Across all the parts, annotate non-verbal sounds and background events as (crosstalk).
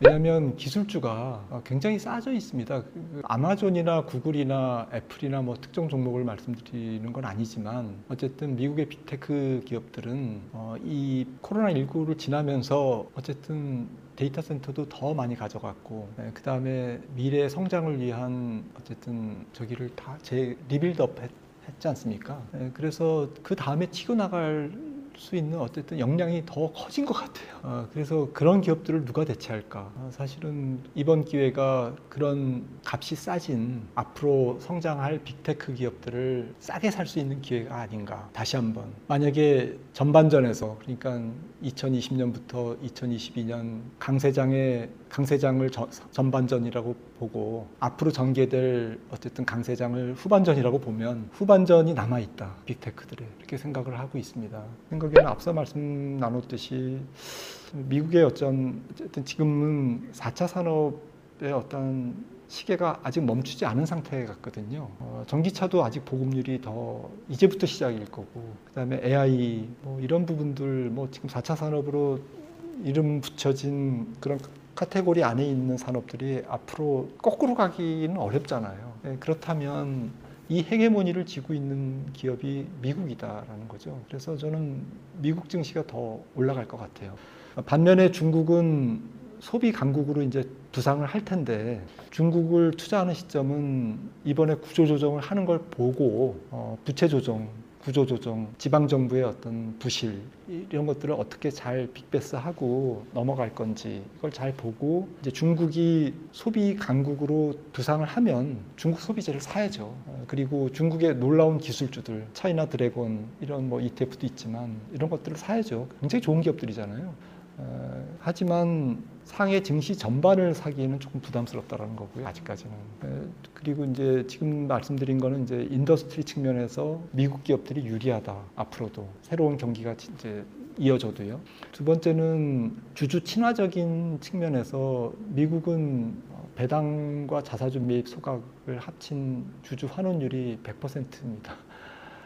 왜냐하면 기술주가 굉장히 싸져 있습니다. 그 아마존이나 구글이나 애플이나 뭐 특정 종목을 말씀드리는 건 아니지만 어쨌든 미국의 빅테크 기업들은 어, 이 코로나 19를 지나면서 어쨌든 데이터 센터도 더 많이 가져갔고 그 다음에 미래 성장을 위한 어쨌든 저기를 다 이제 rebuild up 했, 했지 않습니까? 예, 그래서 그 다음에 치고 나갈 수 있는 어쨌든 역량이 더 커진 것 같아요. 어, 그래서 그런 기업들을 누가 대체할까? 어, 사실은 이번 기회가 그런 값이 싸진 앞으로 성장할 빅테크 기업들을 싸게 살 수 있는 기회가 아닌가. 다시 한번 만약에 전반전에서 그러니까 2020년부터 2022년 강세장의 강세장을 저, 전반전이라고 보고 앞으로 전개될 어쨌든 강세장을 후반전이라고 보면 후반전이 남아 있다 빅테크들에 이렇게 생각을 하고 있습니다. 생각에는 앞서 말씀 나눴듯이 미국의 어떤 어쨌든 지금은 4차 산업의 어떤 시계가 아직 멈추지 않은 상태 같거든요. 어, 전기차도 아직 보급률이 더 이제부터 시작일 거고, 그 다음에 AI 뭐 이런 부분들 뭐 지금 4차 산업으로 이름 붙여진 그런 카테고리 안에 있는 산업들이 앞으로 거꾸로 가기는 어렵잖아요. 네, 그렇다면 이 헤게모니를 쥐고 있는 기업이 미국이다라는 거죠. 그래서 저는 미국 증시가 더 올라갈 것 같아요. 반면에 중국은 소비 강국으로 이제 부상을 할 텐데 중국을 투자하는 시점은 이번에 구조 조정을 하는 걸 보고 어, 부채 조정, 구조 조정, 지방 정부의 어떤 부실 이런 것들을 어떻게 잘 빅베스하고 넘어갈 건지 이걸 잘 보고 이제 중국이 소비 강국으로 부상을 하면 중국 소비재를 사야죠. 어, 그리고 중국의 놀라운 기술주들, 차이나 드래곤 이런 뭐 ETF도 있지만 이런 것들을 사야죠. 굉장히 좋은 기업들이잖아요. 어, 하지만 상해 증시 전반을 사기에는 조금 부담스럽다라는 거고요. 아직까지는. 에, 그리고 이제 지금 말씀드린 거는 이제 industry 측면에서 미국 기업들이 유리하다. 앞으로도 새로운 경기가 이제 이어져도요. 두 번째는 주주 친화적인 측면에서 미국은 배당과 자사주 매입 소각을 합친 주주 환원율이 100%입니다.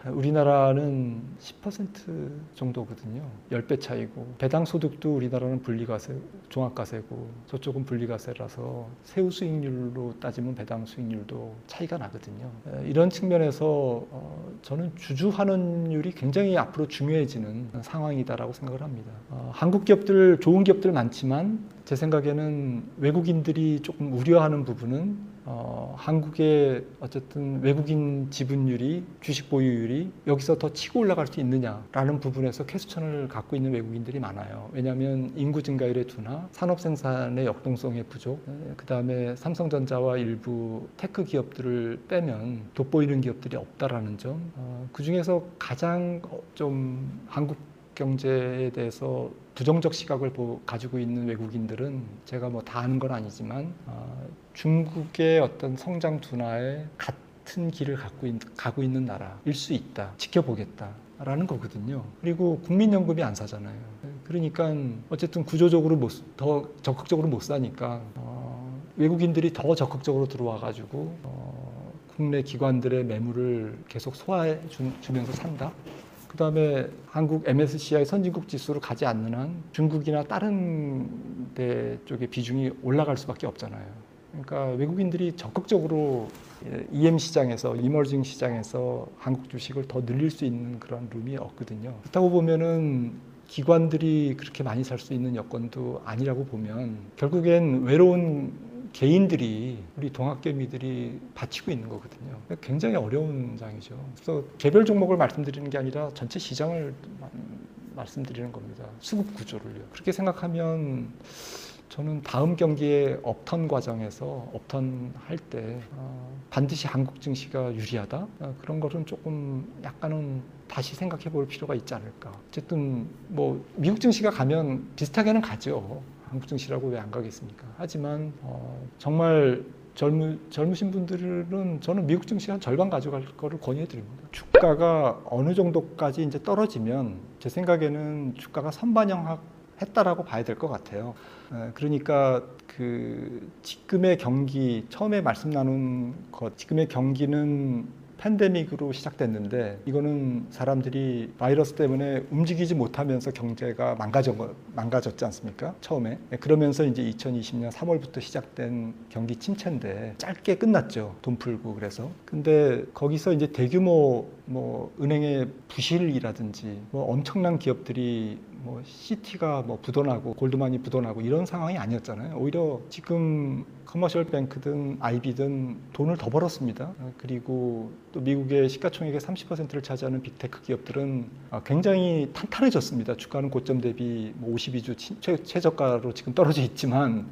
우리나라는 10% 정도거든요. 10배 차이고 배당 소득도 우리나라는 분리과세, 종합과세고 저쪽은 분리과세라서 세후 수익률로 따지면 배당 수익률도 차이가 나거든요. 이런 측면에서 어, 저는 주주 환원율이 굉장히 앞으로 중요해지는 상황이다라고 생각을 합니다. 어, 한국 기업들 좋은 기업들 많지만 제 생각에는 외국인들이 조금 우려하는 부분은 어, 한국의 어쨌든 외국인 지분율이 주식 보유율이 여기서 더 치고 올라갈 수 있느냐라는 부분에서 캐스천을 갖고 있는 외국인들이 많아요. 왜냐하면 인구 증가율의 둔화, 산업 생산의 역동성의 부족, 그 다음에 삼성전자와 일부 테크 기업들을 빼면 돋보이는 기업들이 없다라는 점. 어, 그 중에서 가장 좀 한국 경제에 대해서 부정적 시각을 가지고 있는 외국인들은 제가 뭐 다 아는 건 아니지만 어, 중국의 어떤 성장 둔화에 같은 길을 갖고 있, 가고 있는 나라일 수 있다. 지켜보겠다 라는 거거든요. 그리고 국민연금이 안 사잖아요. 그러니까 어쨌든 구조적으로 못, 더 적극적으로 못 사니까 어, 외국인들이 더 적극적으로 들어와 가지고 어, 국내 기관들의 매물을 계속 소화해 주, 주면서 산다. 그 다음에 한국 MSCI 선진국 지수로 가지 않는 한 중국이나 다른 데 쪽의 비중이 올라갈 수밖에 없잖아요. 그러니까 외국인들이 적극적으로 EM 시장에서 이머징 시장에서 한국 주식을 더 늘릴 수 있는 그런 룸이 없거든요. 그렇다고 보면은 기관들이 그렇게 많이 살 수 있는 여건도 아니라고 보면 결국엔 외로운 개인들이 우리 동학개미들이 바치고 있는 거거든요. 굉장히 어려운 장이죠. 그래서 개별 종목을 말씀드리는 게 아니라 전체 시장을 말씀드리는 겁니다. 수급 구조를요. 그렇게 생각하면 저는 다음 경기에 업턴 과정에서 업턴 할때 어, 반드시 한국 증시가 유리하다 어, 그런 것은 조금 약간은 다시 생각해 볼 필요가 있지 않을까. 어쨌든 뭐 미국 증시가 가면 비슷하게는 가죠. 증시라고 왜 안 가겠습니까? 하지만 어, 정말 젊으, 젊으신 분들은 저는 미국 증시 한 절반 가져갈 거를 권유해 드립니다. 주가가 어느 정도까지 이제 떨어지면 제 생각에는 주가가 선반영했다라고 봐야 될 것 같아요. 그러니까 그 지금의 경기 처음에 말씀 나눈 것 지금의 경기는 팬데믹으로 시작됐는데 이거는 사람들이 바이러스 때문에 움직이지 못하면서 경제가 망가져 망가졌지 않습니까? 처음에 네, 그러면서 이제 2020년 3월부터 시작된 경기 침체인데 짧게 끝났죠. 돈 풀고 그래서 근데 거기서 이제 대규모 뭐 은행의 부실이라든지 뭐 엄청난 기업들이 뭐 시티가 뭐 부도나고 골드만이 부도나고 이런 상황이 아니었잖아요. 오히려 지금 commercial bank든 IB든 돈을 더 벌었습니다. 어, 그리고 또 미국의 시가총액의 30%를 차지하는 빅테크 기업들은 아, 굉장히 탄탄해졌습니다. 주가는 고점 대비 뭐 52주 최, 최저가로 지금 떨어져 있지만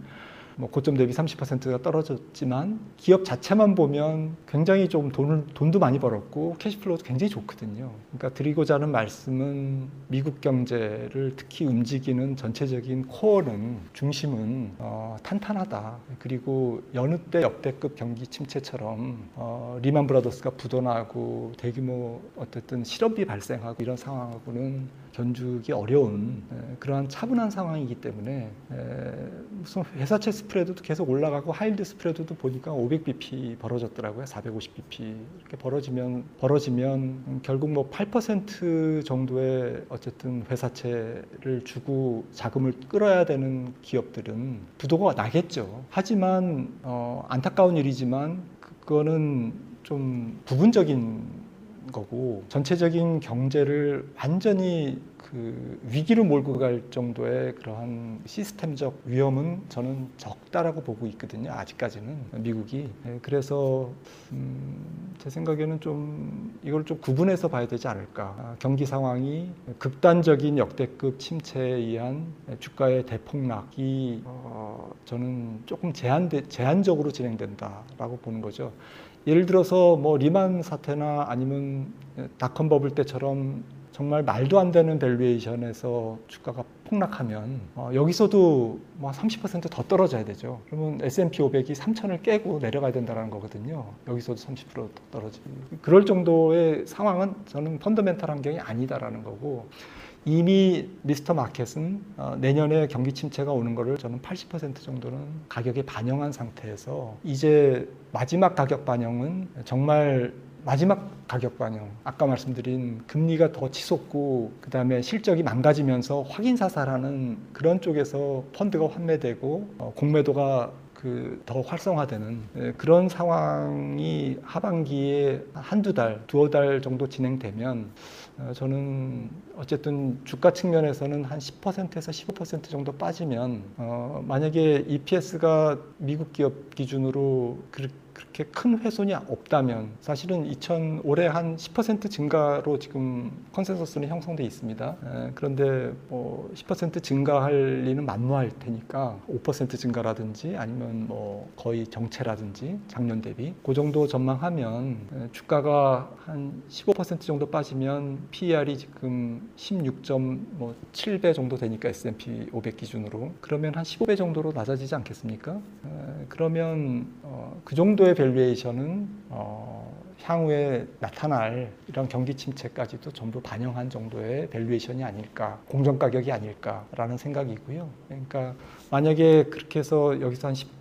뭐 고점 대비 30%가 떨어졌지만 기업 자체만 보면 굉장히 좀 돈을 돈도 많이 벌었고 cash flow도 굉장히 좋거든요. 그러니까 드리고자 하는 말씀은 미국 경제를 특히 움직이는 전체적인 core는 중심은 어, 탄탄하다. 그리고 여느 때 역대급 경기 침체처럼 어, 리만 브라더스가 부도나고 대규모 어쨌든 실업이 발생하고 이런 상황하고는 견주기 어려운 에, 그러한 차분한 상황이기 때문에 에, 무슨 회사채 spread도 계속 올라가고 high yield spread도 보니까 500bp 벌어졌더라고요. 450bp 이렇게 벌어지면 벌어지면 음, 결국 뭐 8% 정도의 어쨌든 회사채를 주고 자금을 끌어야 되는 기업들은 부도가 나겠죠. 하지만 어, 안타까운 일이지만 그거는 좀 부분적인 거고 전체적인 경제를 완전히 그 위기로 몰고 갈 정도의 그러한 시스템적 위험은 저는 적다라고 보고 있거든요. 아직까지는 미국이 네, 그래서 음, 제 생각에는 좀 이걸 좀 구분해서 봐야 되지 않을까. 아, 경기 상황이 극단적인 역대급 침체에 의한 주가의 대폭락이 어, 저는 조금 제한 제한적으로 진행된다라고 보는 거죠. 예를 들어서 뭐 리만 사태나 아니면 닷컴 버블 때처럼 정말 말도 안 되는 밸류에이션에서 주가가 폭락하면 어, 여기서도 뭐 30%더 떨어져야 되죠. 그러면 S&P 500이 3천을 깨고 내려가야 된다는 거거든요. 여기서도 30%더 떨어지고 그럴 정도의 상황은 저는 펀더멘탈 환경이 아니다라는 거고 이미 미스터 마켓은 어, 내년에 경기 침체가 오는 거를 저는 80% 정도는 가격에 반영한 상태에서 이제 마지막 가격 반영은 정말 마지막 가격 반영 아까 말씀드린 금리가 더 치솟고 그다음에 실적이 망가지면서 확인 사살하는 그런 쪽에서 펀드가 환매되고 어, 공매도가 그 더 활성화되는 예, 그런 상황이 하반기에 한두 달, 두어 달 정도 진행되면 어, 저는 어쨌든 주가 측면에서는 한 10%에서 15% 정도 빠지면 어 만약에 EPS가 미국 기업 기준으로 그렇게 그렇게 큰 훼손이 없다면 사실은 2000 올해 한 10% 증가로 지금 컨센서스는 형성돼 있습니다. 에, 그런데 뭐 10% 증가할 리는 만무할 테니까 5% 증가라든지 아니면 뭐 거의 정체라든지 작년 대비 그 정도 전망하면 에, 주가가 한 15% 정도 빠지면 PER이 지금 16.7배 정도 되니까 S&P 500 기준으로 그러면 한 15배 정도로 낮아지지 않겠습니까? 에, 그러면 어, 그 정도의 valuation은 어, 향후에 나타날 이런 경기 침체까지도 전부 반영한 정도의 valuation이 아닐까, 공정 가격이 아닐까라는 생각이고요. 그러니까 만약에 그렇게 해서 여기서 한 10%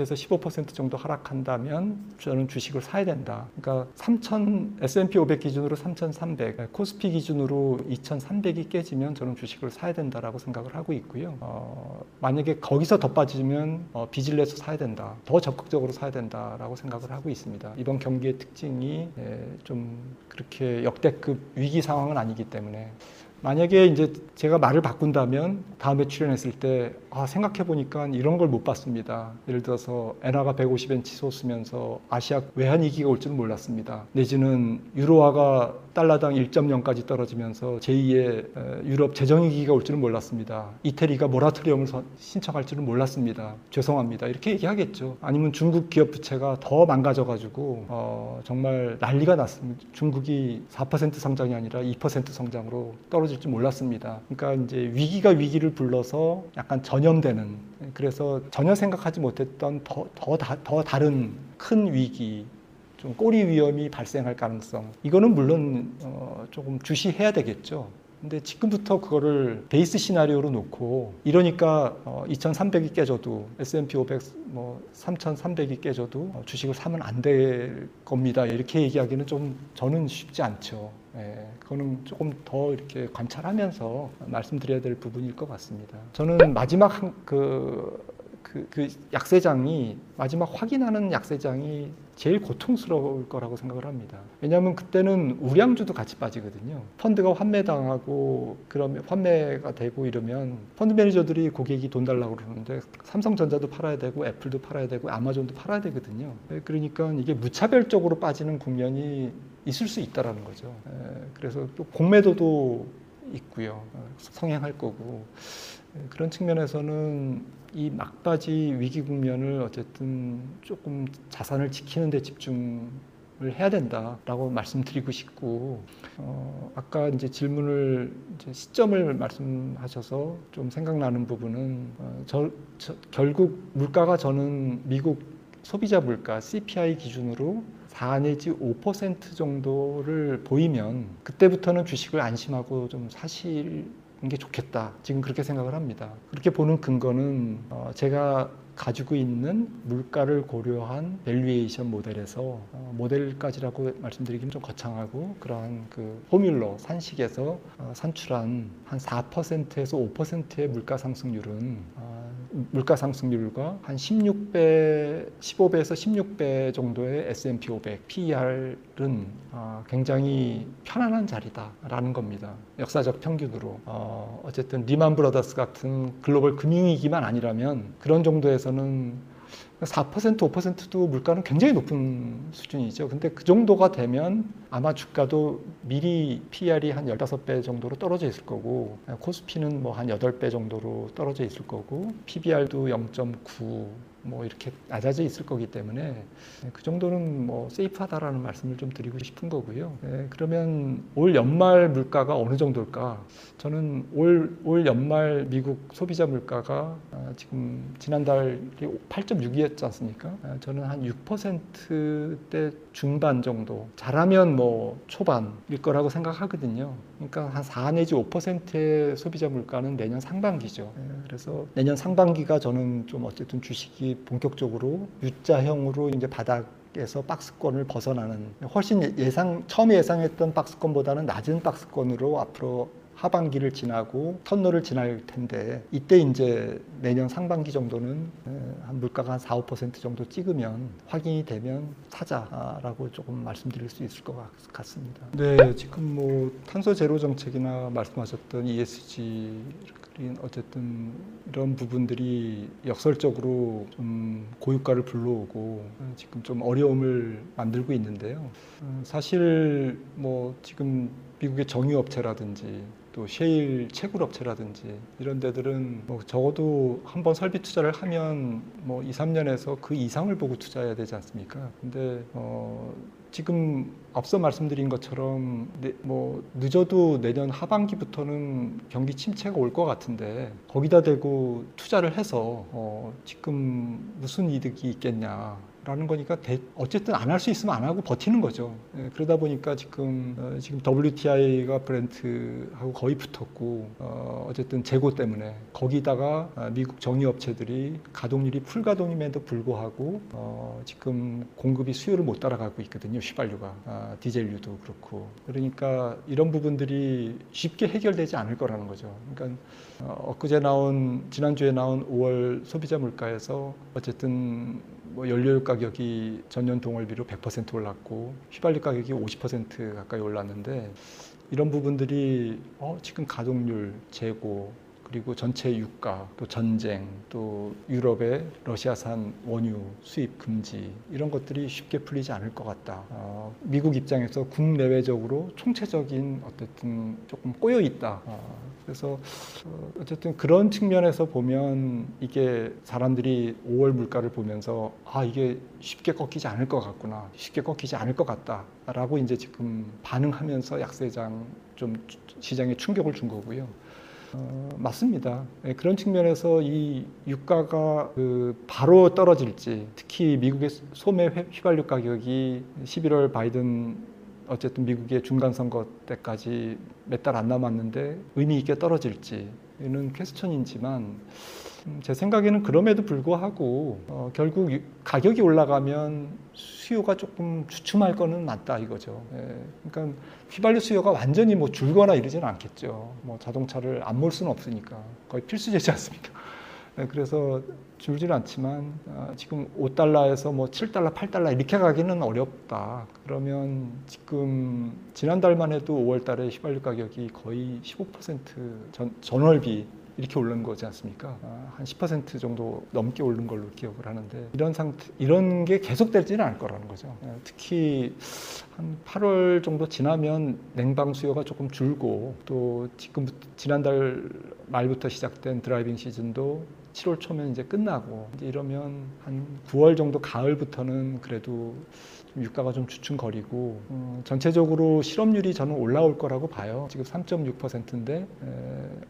에서 15% 정도 하락한다면 저는 주식을 사야 된다. 그러니까 3,000 S&P 500 기준으로 3,300, 코스피 기준으로 2,300이 깨지면 저는 주식을 사야 된다라고 생각을 하고 있고요. 어, 만약에 거기서 더 빠지면 어, 빚을 내서 사야 된다. 더 적극적으로 사야 된다라고 생각을 하고 있습니다. 이번 경기의 특징이 예, 좀 그렇게 역대급 위기 상황은 아니기 때문에 만약에 이제 제가 말을 바꾼다면 다음에 출연했을 때 아, 생각해 보니까 이런 걸 못 봤습니다. 예를 들어서 엔화가 150엔 치솟으면서 아시아 외환 위기가 올 줄은 몰랐습니다. 내지는 유로화가 달러당 1.0까지 떨어지면서 제2의 유럽 재정 위기가 올 줄은 몰랐습니다. 이태리가 모라토리엄을 신청할 줄은 몰랐습니다. 죄송합니다. 이렇게 얘기하겠죠. 아니면 중국 기업 부채가 더 망가져 가지고 어, 정말 난리가 났습니다. 중국이 4% 성장이 아니라 2% 성장으로 떨어지 벌어질 줄 몰랐습니다. 그러니까 이제 위기가 위기를 불러서 약간 전염되는 그래서 전혀 생각하지 못했던 더, 더, 더 다른 큰 위기 좀 꼬리 위험이 발생할 가능성 이거는 물론 어, 조금 주시해야 되겠죠. 근데 지금부터 그거를 베이스 시나리오로 놓고 이러니까 어, 2,300이 깨져도 S&P 500 뭐 3,300이 깨져도 어, 주식을 사면 안 될 겁니다. 이렇게 얘기하기는 좀 저는 쉽지 않죠. 예, 그거는 조금 더 이렇게 관찰하면서 말씀드려야 될 부분일 것 같습니다. 저는 마지막 한, 그, 그, 그 약세장이 마지막 확인하는 약세장이 제일 고통스러울 거라고 생각을 합니다. 왜냐하면 그때는 우량주도 같이 빠지거든요. 펀드가 환매당하고 그러면 환매가 되고 이러면 펀드 매니저들이 고객이 돈 달라고 그러는데 삼성전자도 팔아야 되고 애플도 팔아야 되고 아마존도 팔아야 되거든요. 그러니까 이게 무차별적으로 빠지는 국면이 있을 수 있다라는 거죠. 에, 그래서 또 공매도도 있고요. 어, 성행할 거고 에, 그런 측면에서는 이 막바지 위기 국면을 어쨌든 조금 자산을 지키는 데 집중을 해야 된다라고 말씀드리고 싶고 어, 아까 이제 질문을 이제 시점을 말씀하셔서 좀 생각나는 부분은 어, 저, 저, 결국 물가가 저는 미국 소비자 물가 CPI 기준으로 4 내지 5% 정도를 보이면 그때부터는 주식을 안심하고 좀 사실 게 좋겠다. 지금 그렇게 생각을 합니다. 그렇게 보는 근거는 어, 제가 가지고 있는 물가를 고려한 valuation 모델에서 어, 모델까지라고 말씀드리기는 좀 거창하고 그러한 그 formula 산식에서 어, 산출한 한 4%에서 5%의 물가 상승률은 어, 물가 상승률과 한 16배, 15배에서 16배 정도의 S&P 500 PER은 어, 굉장히 편안한 자리다라는 겁니다. 역사적 평균으로 어, 어쨌든 리만 브라더스 같은 글로벌 금융위기만 아니라면 그런 정도에서는 4% 5%도 물가는 굉장히 높은 수준이죠. 근데 그 정도가 되면 아마 주가도 미리 PR이 한 15배 정도로 떨어져 있을 거고 코스피는 뭐 한 8배 정도로 떨어져 있을 거고 PBR도 0.9 뭐 이렇게 낮아져 있을 거기 때문에 그 정도는 뭐 세이프하다라는 말씀을 좀 드리고 싶은 거고요. 네, 그러면 올 연말 물가가 어느 정도일까? 저는 올, 올 연말 미국 소비자 물가가 아, 지금 지난달이 8.6이었지 않습니까? 아, 저는 한 6%대 중반 정도 잘하면 뭐 초반일 거라고 생각하거든요. 그러니까 한 4 내지 5%의 소비자 물가는 내년 상반기죠. 네, 그래서 내년 상반기가 저는 좀 어쨌든 주식이 본격적으로 U자형으로 이제 바닥에서 박스권을 벗어나는 훨씬 예상 처음에 예상했던 박스권보다는 낮은 박스권으로 앞으로 하반기를 지나고 터널을 지날 텐데 이때 이제 내년 상반기 정도는 한 물가가 한 4, 5% 정도 찍으면 확인이 되면 사자라고 조금 말씀드릴 수 있을 것 같습니다. 네, 지금 뭐 탄소 제로 정책이나 말씀하셨던 ESG 어쨌든 이런 부분들이 역설적으로 좀 고유가를 불러오고 지금 좀 어려움을 만들고 있는데요. 사실 뭐 지금 미국의 정유업체라든지 또 셰일 채굴 업체라든지 이런 데들은 뭐 적어도 한 번 설비 투자를 하면 뭐 2, 3년에서 그 이상을 보고 투자해야 되지 않습니까? 근데 어 지금 앞서 말씀드린 것처럼 네, 뭐 늦어도 내년 하반기부터는 경기 침체가 올 것 같은데 거기다 대고 투자를 해서 어 지금 무슨 이득이 있겠냐 라는 거니까 대, 어쨌든 안 할 수 있으면 안 하고 버티는 거죠. 예, 그러다 보니까 지금 어, 지금 WTI가 브렌트하고 거의 붙었고 어, 어쨌든 재고 때문에 거기다가 아, 미국 정유업체들이 가동률이 풀가동임에도 불구하고 어, 지금 공급이 수요를 못 따라가고 있거든요. 휘발유가 아, 디젤유도 그렇고 그러니까 이런 부분들이 쉽게 해결되지 않을 거라는 거죠. 그러니까 어, 엊그제 나온 지난주에 나온 5월 소비자 물가에서 어쨌든 뭐 연료유 가격이 전년 동월비로 100% 올랐고 휘발유 가격이 50% 가까이 올랐는데 이런 부분들이 어, 지금 가동률, 재고 그리고 전체 유가, 또 전쟁, 또 유럽의 러시아산 원유 수입 금지 이런 것들이 쉽게 풀리지 않을 것 같다. 어, 미국 입장에서 국내외적으로 총체적인 어쨌든 조금 꼬여 있다. 어, 그래서 어, 어쨌든 그런 측면에서 보면 이게 사람들이 5월 물가를 보면서 아 이게 쉽게 꺾이지 않을 것 같구나, 쉽게 꺾이지 않을 것 같다라고 이제 지금 반응하면서 약세장 좀 시장에 충격을 준 거고요. 어, 맞습니다. 네, 그런 측면에서 이 유가가 그 바로 떨어질지, 특히 미국의 소매 휘발유 가격이 11월 바이든 어쨌든 미국의 중간 선거 때까지 몇 달 안 남았는데 의미 있게 떨어질지는 퀘스천이지만 음, 제 생각에는 그럼에도 불구하고 어, 결국 유- 가격이 올라가면 수요가 조금 주춤할 거는 맞다 이거죠. 예, 그러니까 휘발유 수요가 완전히 뭐 줄거나 이러지는 않겠죠. 뭐 자동차를 안 몰 수는 없으니까 거의 필수제지 않습니까? 네, (laughs) 그래서 줄지는 않지만 아, 지금 5달러에서 뭐 7달러, 8달러 이렇게 가기는 어렵다. 그러면 지금 지난달만 해도 5월달에 휘발유 가격이 거의 15% 전, 전월비 이렇게 오른 거지 않습니까? 아, 한10% 정도 넘게 오른 걸로 기억을 하는데 이런 상태, 이런 게 계속되지는 않을 거라는 거죠. 예, 특히 한 8월 정도 지나면 냉방 수요가 조금 줄고 또 지금 지난달 말부터 시작된 driving season도 7월 초면 이제 끝나고 이제 이러면 한 9월 정도 가을부터는 그래도 좀 유가가 좀 주춤거리고 어, 전체적으로 실업률이 저는 올라올 거라고 봐요. 지금 3.6%인데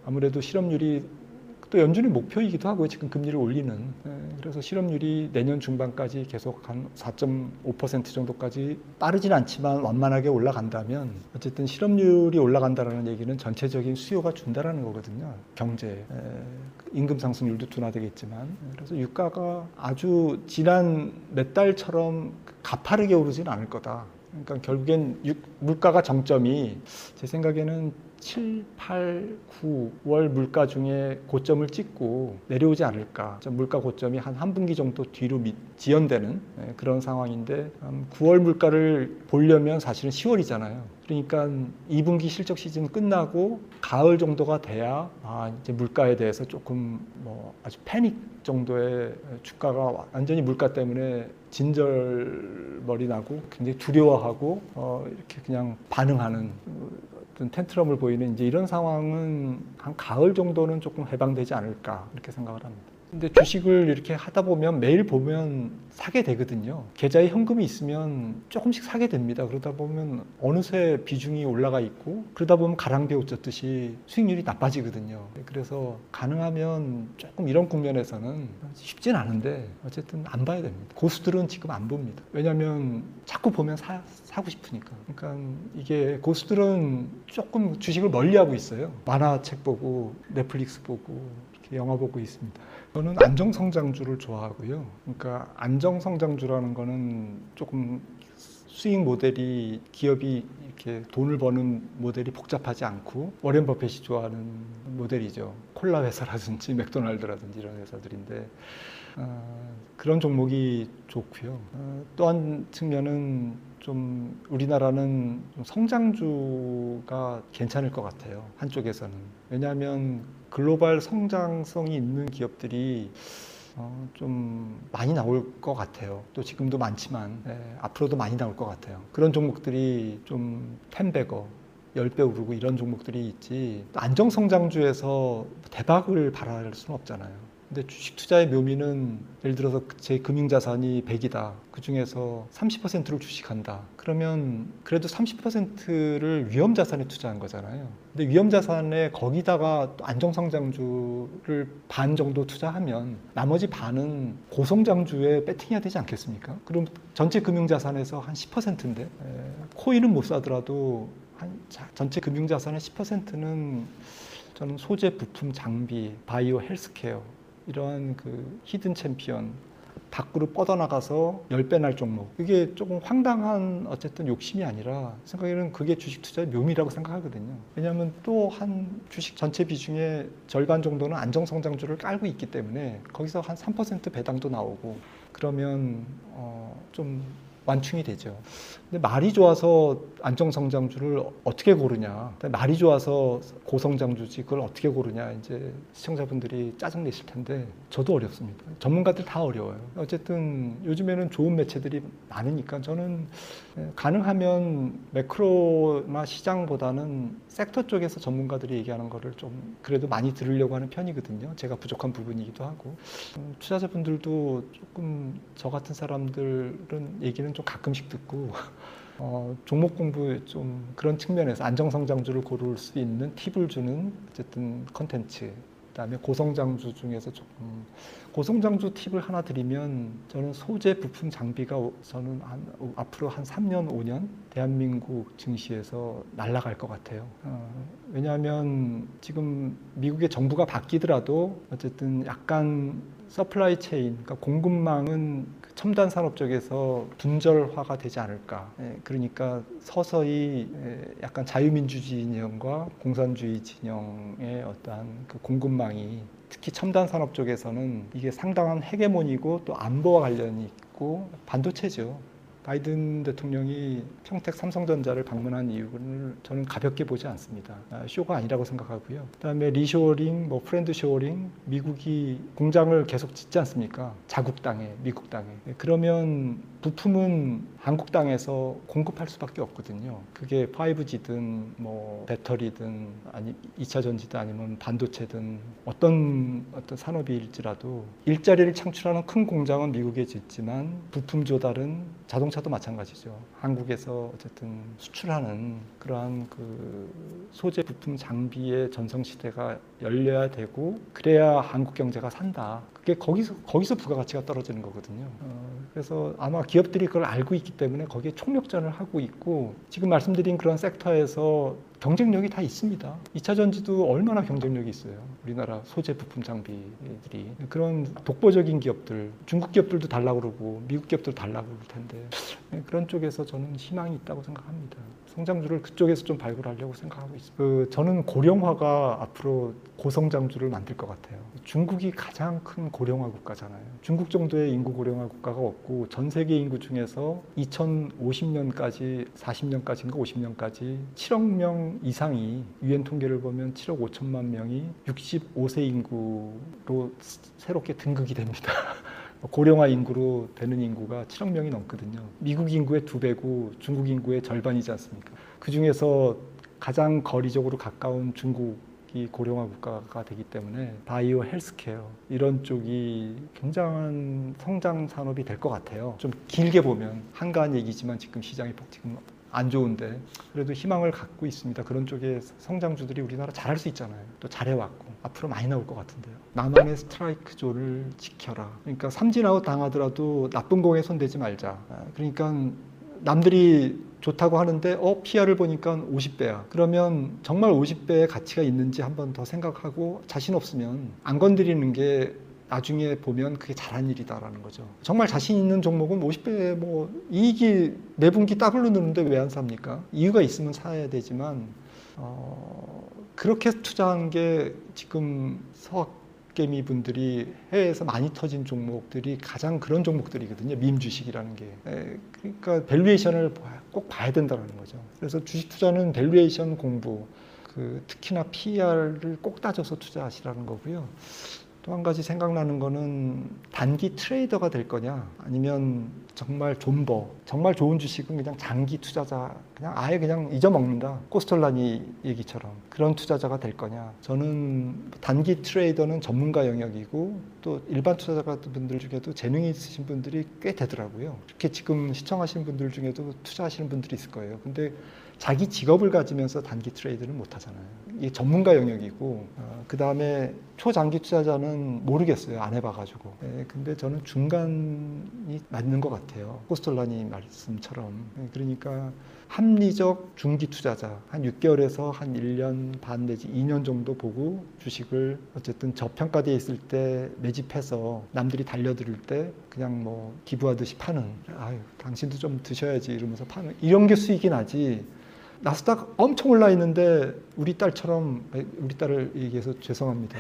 아무래도 실업률이 또 연준의 목표이기도 하고요. 지금 금리를 올리는. 에, 그래서 실업률이 내년 중반까지 계속 한 4.5% 정도까지 빠르진 않지만 완만하게 올라간다면 어쨌든 실업률이 올라간다라는 얘기는 전체적인 수요가 준다라는 거거든요. 경제. 에, 임금 상승률도 둔화되겠지만. 그래서 유가가 아주 지난 몇 달처럼 가파르게 오르지는 않을 거다. 그러니까 결국엔 유- 물가가 정점이 제 생각에는 7, 8, 9월 물가 중에 고점을 찍고 내려오지 않을까. 좀 물가 고점이 한 한 분기 정도 뒤로 미- 지연되는 예, 그런 상황인데 음, 9월 물가를 보려면 사실은 10월이잖아요. 그러니까 2분기 실적 시즌 끝나고 가을 정도가 돼야 아, 이제 물가에 대해서 조금 뭐 아주 패닉 정도의 주가가 완전히 물가 때문에 진절머리 나고 굉장히 두려워하고 어, 이렇게 그냥 반응하는 어떤 텐트럼을 보이는 이제 이런 상황은 한 가을 정도는 조금 해방되지 않을까 이렇게 생각을 합니다. 근데 주식을 이렇게 하다 보면 매일 보면 사게 되거든요. 계좌에 현금이 있으면 조금씩 사게 됩니다. 그러다 보면 어느새 비중이 올라가 있고 그러다 보면 가랑비에 옷 젖듯이 수익률이 나빠지거든요. 그래서 가능하면 조금 이런 국면에서는 쉽진 않은데 어쨌든 안 봐야 됩니다. 고수들은 지금 안 봅니다. 왜냐하면 자꾸 보면 사, 사고 싶으니까. 그러니까 이게 고수들은 조금 주식을 멀리하고 있어요. 만화책 보고 넷플릭스 보고 이렇게 영화 보고 있습니다. 저는 안정성장주를 좋아하고요. 그러니까 안정성장주라는 거는 조금 수익 모델이 기업이 이렇게 돈을 버는 모델이 복잡하지 않고 워렌 버핏이 좋아하는 모델이죠. 콜라 회사라든지 (laughs) 맥도날드라든지 이런 회사들인데 어, 그런 종목이 좋고요. 어, 또한 측면은 좀 우리나라는 좀 성장주가 괜찮을 것 같아요. 한쪽에서는 왜냐하면 글로벌 성장성이 있는 기업들이 어, 좀 많이 나올 것 같아요. 또 지금도 많지만 예, 앞으로도 많이 나올 것 같아요. 그런 종목들이 좀 10배거 10배 오르고 이런 종목들이 있지 또 안정성장주에서 대박을 바랄 수는 없잖아요. 근데 주식 투자의 묘미는 예를 들어서 제 금융 자산이 100이다. 그 중에서 30%를 주식한다. 그러면 그래도 30%를 위험 자산에 투자한 거잖아요. 근데 위험 자산에 거기다가 또 안정 성장주를 반 정도 투자하면 나머지 반은 고성장주에 배팅해야 되지 않겠습니까? 그럼 전체 금융 자산에서 한 10%인데 코인은 못 사더라도 한 자- 전체 금융 자산의 10%는 저는 소재, 부품, 장비, 바이오, 헬스케어 이러한 그 hidden champion 밖으로 뻗어나가서 10배 날 종목 그게 조금 황당한 어쨌든 욕심이 아니라 생각에는 그게 주식 투자의 묘미라고 생각하거든요. 왜냐하면 또 한 주식 전체 비중의 절반 정도는 안정성장주를 깔고 있기 때문에 거기서 한 3% 배당도 나오고 그러면 어, 좀 완충이 되죠. 근데 말이 좋아서 안정성장주를 어떻게 고르냐. 말이 좋아서 고성장주지 그걸 어떻게 고르냐. 이제 시청자분들이 짜증 내실 텐데 저도 어렵습니다. 전문가들 다 어려워요. 어쨌든 요즘에는 좋은 매체들이 많으니까 저는 가능하면 매크로나 시장보다는 섹터 쪽에서 전문가들이 얘기하는 거를 좀 그래도 많이 들으려고 하는 편이거든요. 제가 부족한 부분이기도 하고 음, 투자자분들도 조금 저 같은 사람들은 얘기는 좀 가끔씩 듣고 (laughs) 어, 종목 공부 좀 그런 측면에서 안정성장주를 고를 수 있는 팁을 주는 어쨌든 컨텐츠 그다음에 고성장주 중에서 조금 고성장주 팁을 하나 드리면 저는 소재 부품 장비가 오- 저는 한 오- 앞으로 한 3년 5년 대한민국 증시에서 날아갈 것 같아요. 어, 왜냐하면 지금 미국의 정부가 바뀌더라도 어쨌든 약간 supply chain, 그러니까 공급망은 그 첨단 산업 쪽에서 분절화가 되지 않을까. 예, 그러니까 서서히 예, 약간 자유민주 진영과 공산주의 진영의 어떠한 그 공급망이 특히 첨단 산업 쪽에서는 이게 상당한 헤게모니고 또 안보와 관련이 있고 반도체죠. 바이든 대통령이 평택 삼성전자를 방문한 이유를 저는 가볍게 보지 않습니다. 아, 쇼가 아니라고 생각하고요. 그다음에 리쇼링, 뭐 friend shoring, 미국이 공장을 계속 짓지 않습니까? 자국 땅에, 미국 땅에. 네, 그러면 부품은 한국 땅에서 공급할 수밖에 없거든요. 그게 5G든 뭐 배터리든 아니 2차 전지든 아니면 반도체든 어떤 어떤 산업일지라도 일자리를 창출하는 큰 공장은 미국에 짓지만 부품 조달은 자동차도 마찬가지죠. 한국에서 어쨌든 수출하는 그러한 그 소재 부품 장비의 전성 시대가 열려야 되고 그래야 한국 경제가 산다. 그게 거기서 거기서 부가가치가 떨어지는 거거든요. 어, 그래서 아마 기업들이 그걸 알고 있기 때문에 거기에 총력전을 하고 있고 지금 말씀드린 그런 섹터에서 경쟁력이 다 있습니다. 2차 전지도 얼마나 경쟁력이 있어요. 우리나라 소재 부품 장비들이 그런 독보적인 기업들, 중국 기업들도 달라 그러고 미국 기업도 달라 그럴 텐데 네, 그런 쪽에서 저는 희망이 있다고 생각합니다. 성장주를 그쪽에서 좀 발굴하려고 생각하고 있습니다. 그 저는 고령화가 앞으로 고성장주를 만들 것 같아요. 중국이 가장 큰 고령화 국가잖아요. 중국 정도의 인구 고령화 국가가 없고 전 세계 인구 중에서 2050년까지 40년까지인가 50년까지 7억 명 이상이 유엔 통계를 보면 7억 5천만 명이 65세 인구로 새롭게 등극이 됩니다. (laughs) 고령화 인구로 되는 인구가 7억 명이 넘거든요. 미국 인구의 두 배고 중국 인구의 절반이지 않습니까? 그 중에서 가장 거리적으로 가까운 중국이 고령화 국가가 되기 때문에 바이오 헬스케어 이런 쪽이 굉장한 성장 산업이 될 것 같아요. 좀 길게 보면 한가한 얘기지만 지금 시장이 지금 안 좋은데 그래도 희망을 갖고 있습니다. 그런 쪽에 성장주들이 우리나라 잘할 수 있잖아요. 또 잘해왔고 앞으로 많이 나올 것 같은데요. 나만의 스트라이크 존을 지켜라. 그러니까 삼진아웃 당하더라도 나쁜 공에 손대지 말자. 아, 그러니까 남들이 좋다고 하는데 어 PER을 보니까 50배야. 그러면 정말 50배의 가치가 있는지 한번 더 생각하고 자신 없으면 안 건드리는 게 나중에 보면 그게 잘한 일이다라는 거죠. 정말 자신 있는 종목은 50배 뭐 이익이 매 분기 더블로 느는데 왜 안 삽니까? 이유가 있으면 사야 되지만 어, 그렇게 투자한 게 지금 서학개미 분들이 해외에서 많이 터진 종목들이 가장 그런 종목들이거든요. 밈 주식이라는 게. 에, 그러니까 valuation을 꼭 봐야 된다는 거죠. 그래서 주식 투자는 valuation 공부, 그 특히나 PER을 꼭 따져서 투자하시라는 거고요. 또 한 가지 생각나는 거는 단기 trader가 될 거냐? 아니면 정말 존버 정말 좋은 주식은 그냥 장기 투자자 그냥 아예 그냥 잊어먹는다? 코스톨라니 얘기처럼 그런 투자자가 될 거냐? 저는 단기 trader는 전문가 영역이고 또 일반 투자자 분들 중에도 재능이 있으신 분들이 꽤 되더라고요. 이렇게 지금 시청하시는 분들 중에도 투자하시는 분들이 있을 거예요. 근데 자기 직업을 가지면서 단기 trade는 못 하잖아요. 이게 전문가 영역이고 어, 그 다음에 초장기 투자자는 모르겠어요. 안 해봐가지고. 네, 근데 저는 중간이 맞는 것 같아요. 코스톨라니 말씀처럼. 네, 그러니까 합리적 중기 투자자 한 6개월에서 한 1년 반 내지 2년 정도 보고 주식을 어쨌든 저평가되어 있을 때 매집해서 남들이 달려들 때 그냥 뭐 기부하듯이 파는 아유 당신도 좀 드셔야지 이러면서 파는 이런 게 수익이 나지 나스닥 엄청 올라 있는데 우리 딸처럼 우리 딸을 얘기해서 죄송합니다.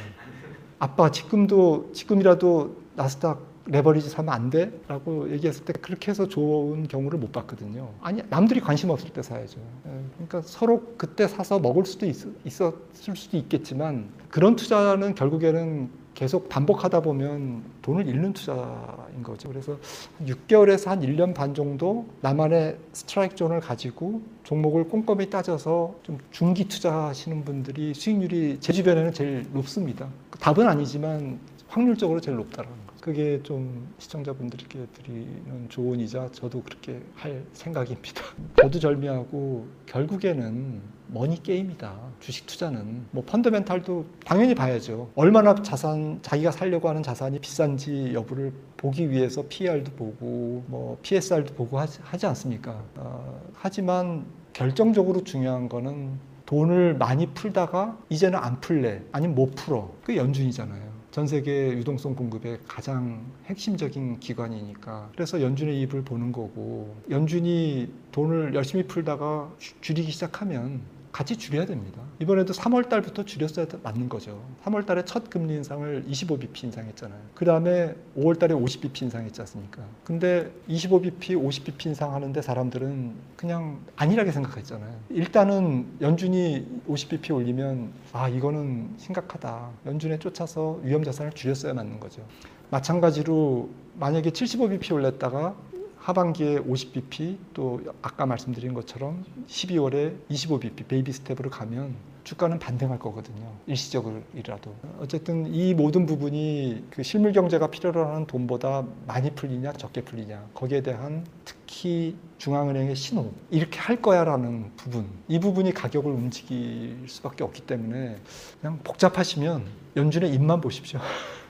아빠 지금도 지금이라도 나스닥 레버리지 사면 안 돼? 라고 얘기했을 때 그렇게 해서 좋은 경우를 못 봤거든요. 아니 남들이 관심 없을 때 사야죠. 예, 그러니까 서로 그때 사서 먹을 수도 있, 있었을 수도 있겠지만 그런 투자는 결국에는 계속 반복하다 보면 돈을 잃는 투자인 거죠. 그래서 6개월에서 한 1년 반 정도 나만의 스트라이크 존을 가지고 종목을 꼼꼼히 따져서 좀 중기 투자하시는 분들이 수익률이 제 주변에는 제일 높습니다. 답은 아니지만 확률적으로 제일 높다라는 거. 그게 좀 시청자분들께 드리는 조언이자 저도 그렇게 할 생각입니다. (laughs) 거두절미하고 결국에는 머니 게임이다. 주식 투자는 뭐 펀더멘탈도 당연히 봐야죠. 얼마나 자산 자기가 살려고 하는 자산이 비싼지 여부를 보기 위해서 PER도 보고 뭐 PSR도 보고 하지, 하지 않습니까? 어, 하지만 결정적으로 중요한 거는 돈을 많이 풀다가 이제는 안 풀래 아니면 못 풀어 그 연준이잖아요. 전 세계 유동성 공급의 가장 핵심적인 기관이니까 그래서 연준의 입을 보는 거고 연준이 돈을 열심히 풀다가 주- 줄이기 시작하면 같이 줄여야 됩니다. 이번에도 3월 달부터 줄였어야 맞는 거죠. 3월 달에 첫 금리 인상을 25bp 인상했잖아요. 그 다음에 5월 달에 50bp 인상했지 않습니까? 근데 25bp, 50bp 인상하는데 사람들은 그냥 안일하게 생각했잖아요. 일단은 연준이 50bp 올리면 아, 이거는 심각하다. 연준에 쫓아서 위험 자산을 줄였어야 맞는 거죠. 마찬가지로 만약에 75bp 올렸다가 하반기에 50bp 또 아까 말씀드린 것처럼 12월에 25bp baby step으로 가면 주가는 반등할 거거든요. 일시적이라도. 어쨌든 이 모든 부분이 그 실물 경제가 필요로 하는 돈보다 많이 풀리냐 적게 풀리냐 거기에 대한 특히 중앙은행의 신호 이렇게 할 거야라는 부분 이 부분이 가격을 움직일 수밖에 없기 때문에 그냥 복잡하시면 연준의 입만 보십시오. (laughs)